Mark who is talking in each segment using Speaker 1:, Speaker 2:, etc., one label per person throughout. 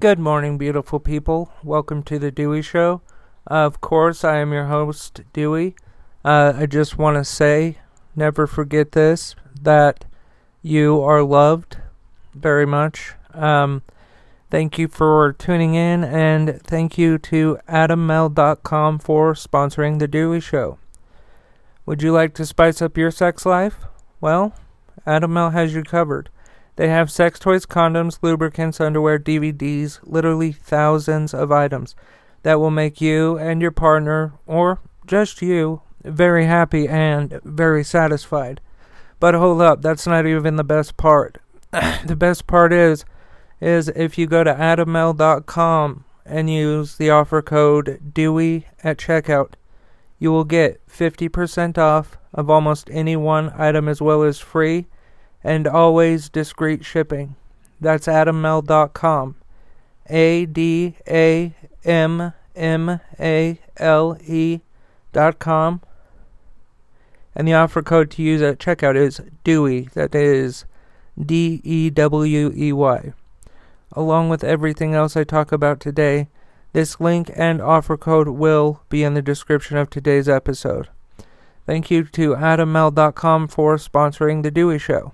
Speaker 1: Good morning, beautiful people. Welcome to the Dewey Show. of course, I am your host, Dewey. Uh, I just want to say, never forget this, that you are loved very much. Um, thank you for tuning in, and thank you to AdamMale.com for sponsoring the Dewey Show. Would you like to spice up your sex life? Well, Adam Male has you covered. They have sex toys, condoms, lubricants, underwear, DVDs, literally thousands of items that will make you and your partner, or just you, very happy and very satisfied. But hold up, that's not even the best part. the best part is is if you go to adammale.com and use the offer code Dewey at checkout, you will get 50% off of almost any one item as well as free and always discreet shipping. That's adammale.com. A D A M M A L E dot com. And the offer code to use at checkout is DEWEY. That is D E W E Y. Along with everything else I talk about today, this link and offer code will be in the description of today's episode. Thank you to AdamMale.com for sponsoring The Dewey Show.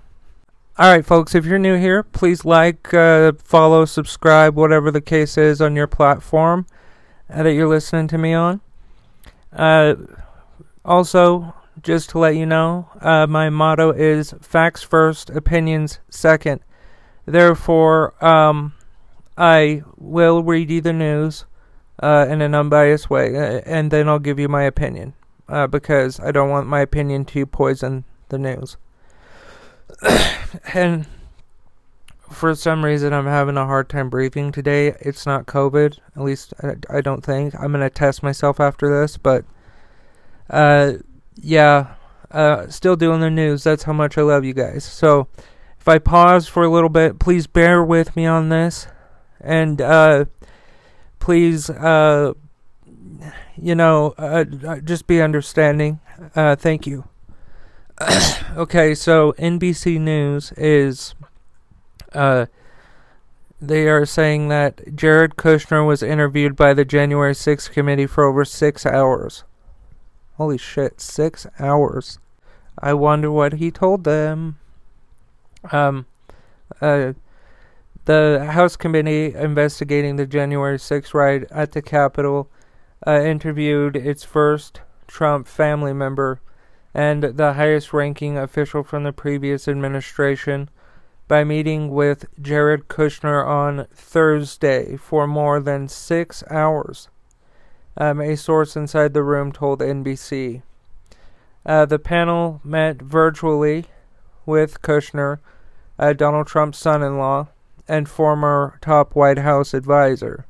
Speaker 1: All right, folks, if you're new here, please like, uh, follow, subscribe, whatever the case is on your platform uh, that you're listening to me on. Uh, also, just to let you know, uh, my motto is facts first, opinions second. Therefore, um, I will read you the news uh, in an unbiased way, uh, and then I'll give you my opinion because I don't want my opinion to poison the news. And for some reason, I'm having a hard time breathing today. It's not COVID, at least I, don't think. I'm gonna test myself after this, but uh, yeah, uh, still doing the news. That's how much I love you guys. So if I pause for a little bit, please bear with me on this, and uh, please, uh, you know, uh, uh just be understanding. Uh, thank you. okay, so NBC News is uh they are saying that Jared Kushner was interviewed by the January 6th committee for over 6 hours. Holy shit, 6 hours. I wonder what he told them. Um uh the House committee investigating the January 6th riot at the Capitol uh, interviewed its first Trump family member and the highest ranking official from the previous administration by meeting with Jared Kushner on Thursday for more than six hours. Um, a source inside the room told NBC. Uh, the panel met virtually with Kushner, uh, Donald Trump's son in law, and former top White House advisor.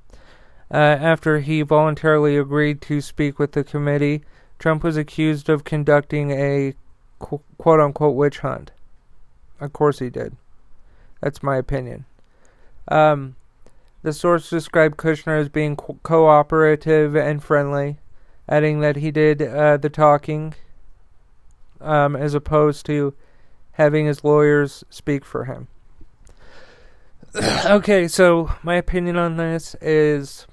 Speaker 1: Uh, after he voluntarily agreed to speak with the committee, Trump was accused of conducting a quote unquote witch hunt. Of course he did. That's my opinion. Um, the source described Kushner as being co- cooperative and friendly, adding that he did uh, the talking um, as opposed to having his lawyers speak for him. okay, so my opinion on this is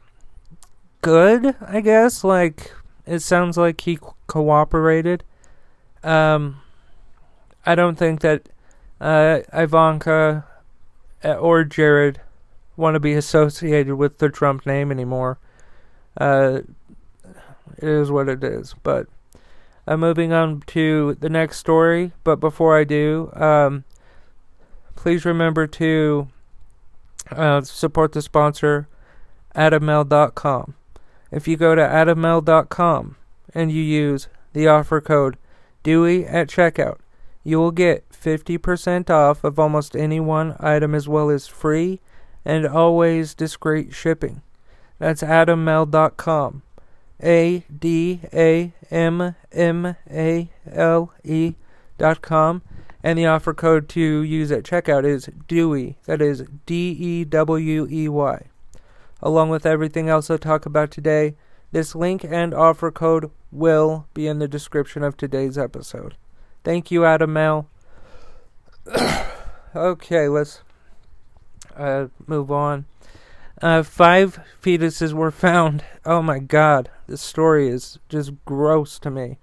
Speaker 1: good, I guess. Like, it sounds like he co- cooperated. Um, I don't think that uh, Ivanka uh, or Jared want to be associated with the Trump name anymore. Uh, it is what it is. But I'm moving on to the next story. But before I do, um, please remember to uh, support the sponsor, AdamMale.com. If you go to adammale.com and you use the offer code Dewey at checkout, you will get 50% off of almost any one item as well as free and always discreet shipping. That's adammale.com. A D A M M A L E dot com. And the offer code to use at checkout is Dewey. That is D E W E Y along with everything else I'll talk about today. This link and offer code will be in the description of today's episode. Thank you, Adam Male. okay, let's uh, move on. Uh, five fetuses were found. Oh my god, this story is just gross to me.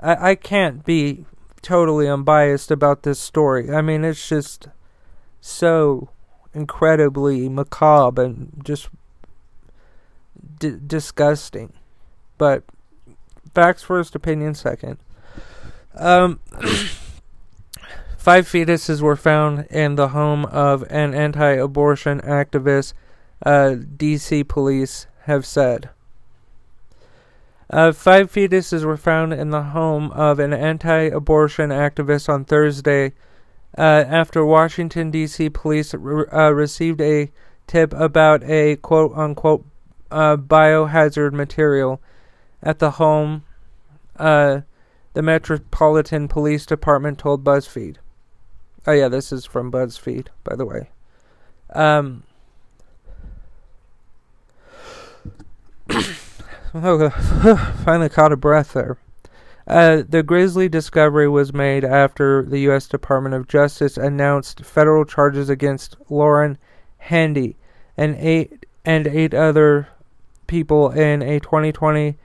Speaker 1: I, I can't be totally unbiased about this story. I mean, it's just so incredibly macabre and just d- disgusting. But facts first, opinion second. Um, five fetuses were found in the home of an anti-abortion activist. Uh, DC police have said. Uh, five fetuses were found in the home of an anti abortion activist on Thursday uh, after Washington, D.C. police re- uh, received a tip about a quote unquote uh, biohazard material at the home, uh, the Metropolitan Police Department told BuzzFeed. Oh, yeah, this is from BuzzFeed, by the way. Um, oh, finally caught a breath there. Uh, the grisly discovery was made after the U.S. Department of Justice announced federal charges against Lauren Handy and eight and eight other people in a 2020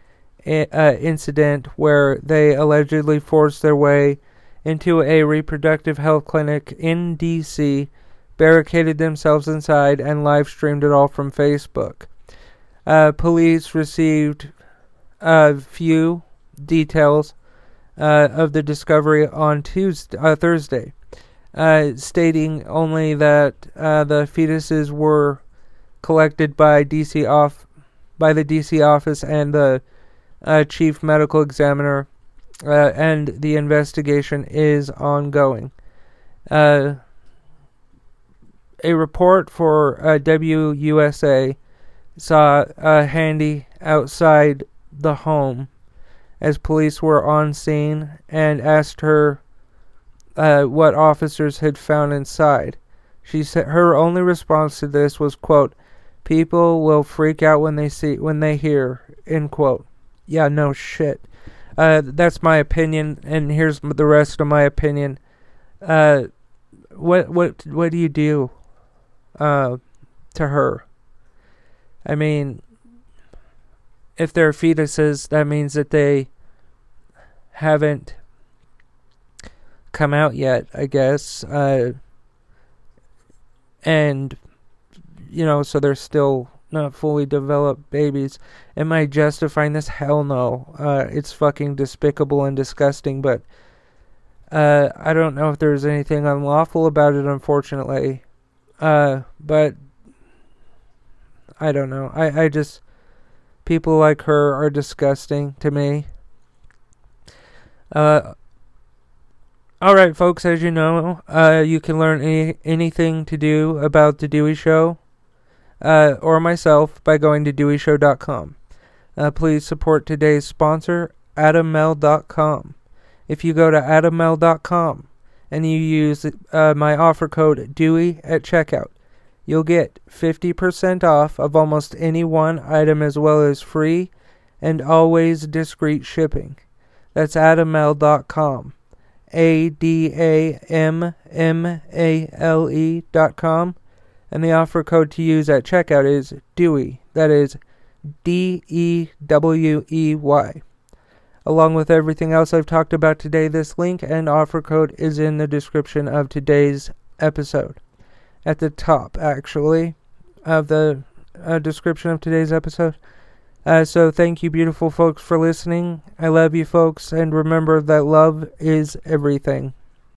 Speaker 1: uh, incident where they allegedly forced their way into a reproductive health clinic in D.C., barricaded themselves inside, and live streamed it all from Facebook. Uh, police received a few details uh, of the discovery on Tuesday, uh, Thursday, uh, stating only that uh, the fetuses were collected by DC off by the DC office and the uh, chief medical examiner, and the investigation is ongoing. a report for WUSA saw handy outside the home as police were on scene and asked her uh, what officers had found inside. She said her only response to this was, "quote People will freak out when they see when they hear." End quote. Yeah, no shit. Uh, that's my opinion, and here's the rest of my opinion. Uh, what what what do you do? Uh, to her. I mean, if they're fetuses, that means that they haven't come out yet, I guess. Uh, and, you know, so they're still not fully developed babies. Am I justifying this? Hell no. Uh, it's fucking despicable and disgusting, but uh, I don't know if there's anything unlawful about it, unfortunately. Uh, but I don't know. I, I just people like her are disgusting to me. Uh, all right, folks. As you know, uh, you can learn any, anything to do about the Dewey Show, uh, or myself by going to DeweyShow.com. Uh, please support today's sponsor, AdamMale.com. If you go to AdamMale.com and you use uh, my offer code Dewey at checkout, you'll get 50% off of almost any one item as well as free and always discreet shipping. That's adammale.com. A D A M M A L E dot com. And the offer code to use at checkout is Dewey. That is D E W E Y. Along with everything else I've talked about today, this link and offer code is in the description of today's episode at the top, actually, of the uh, description of today's episode. Uh, so, thank you, beautiful folks, for listening. I love you, folks, and remember that love is everything.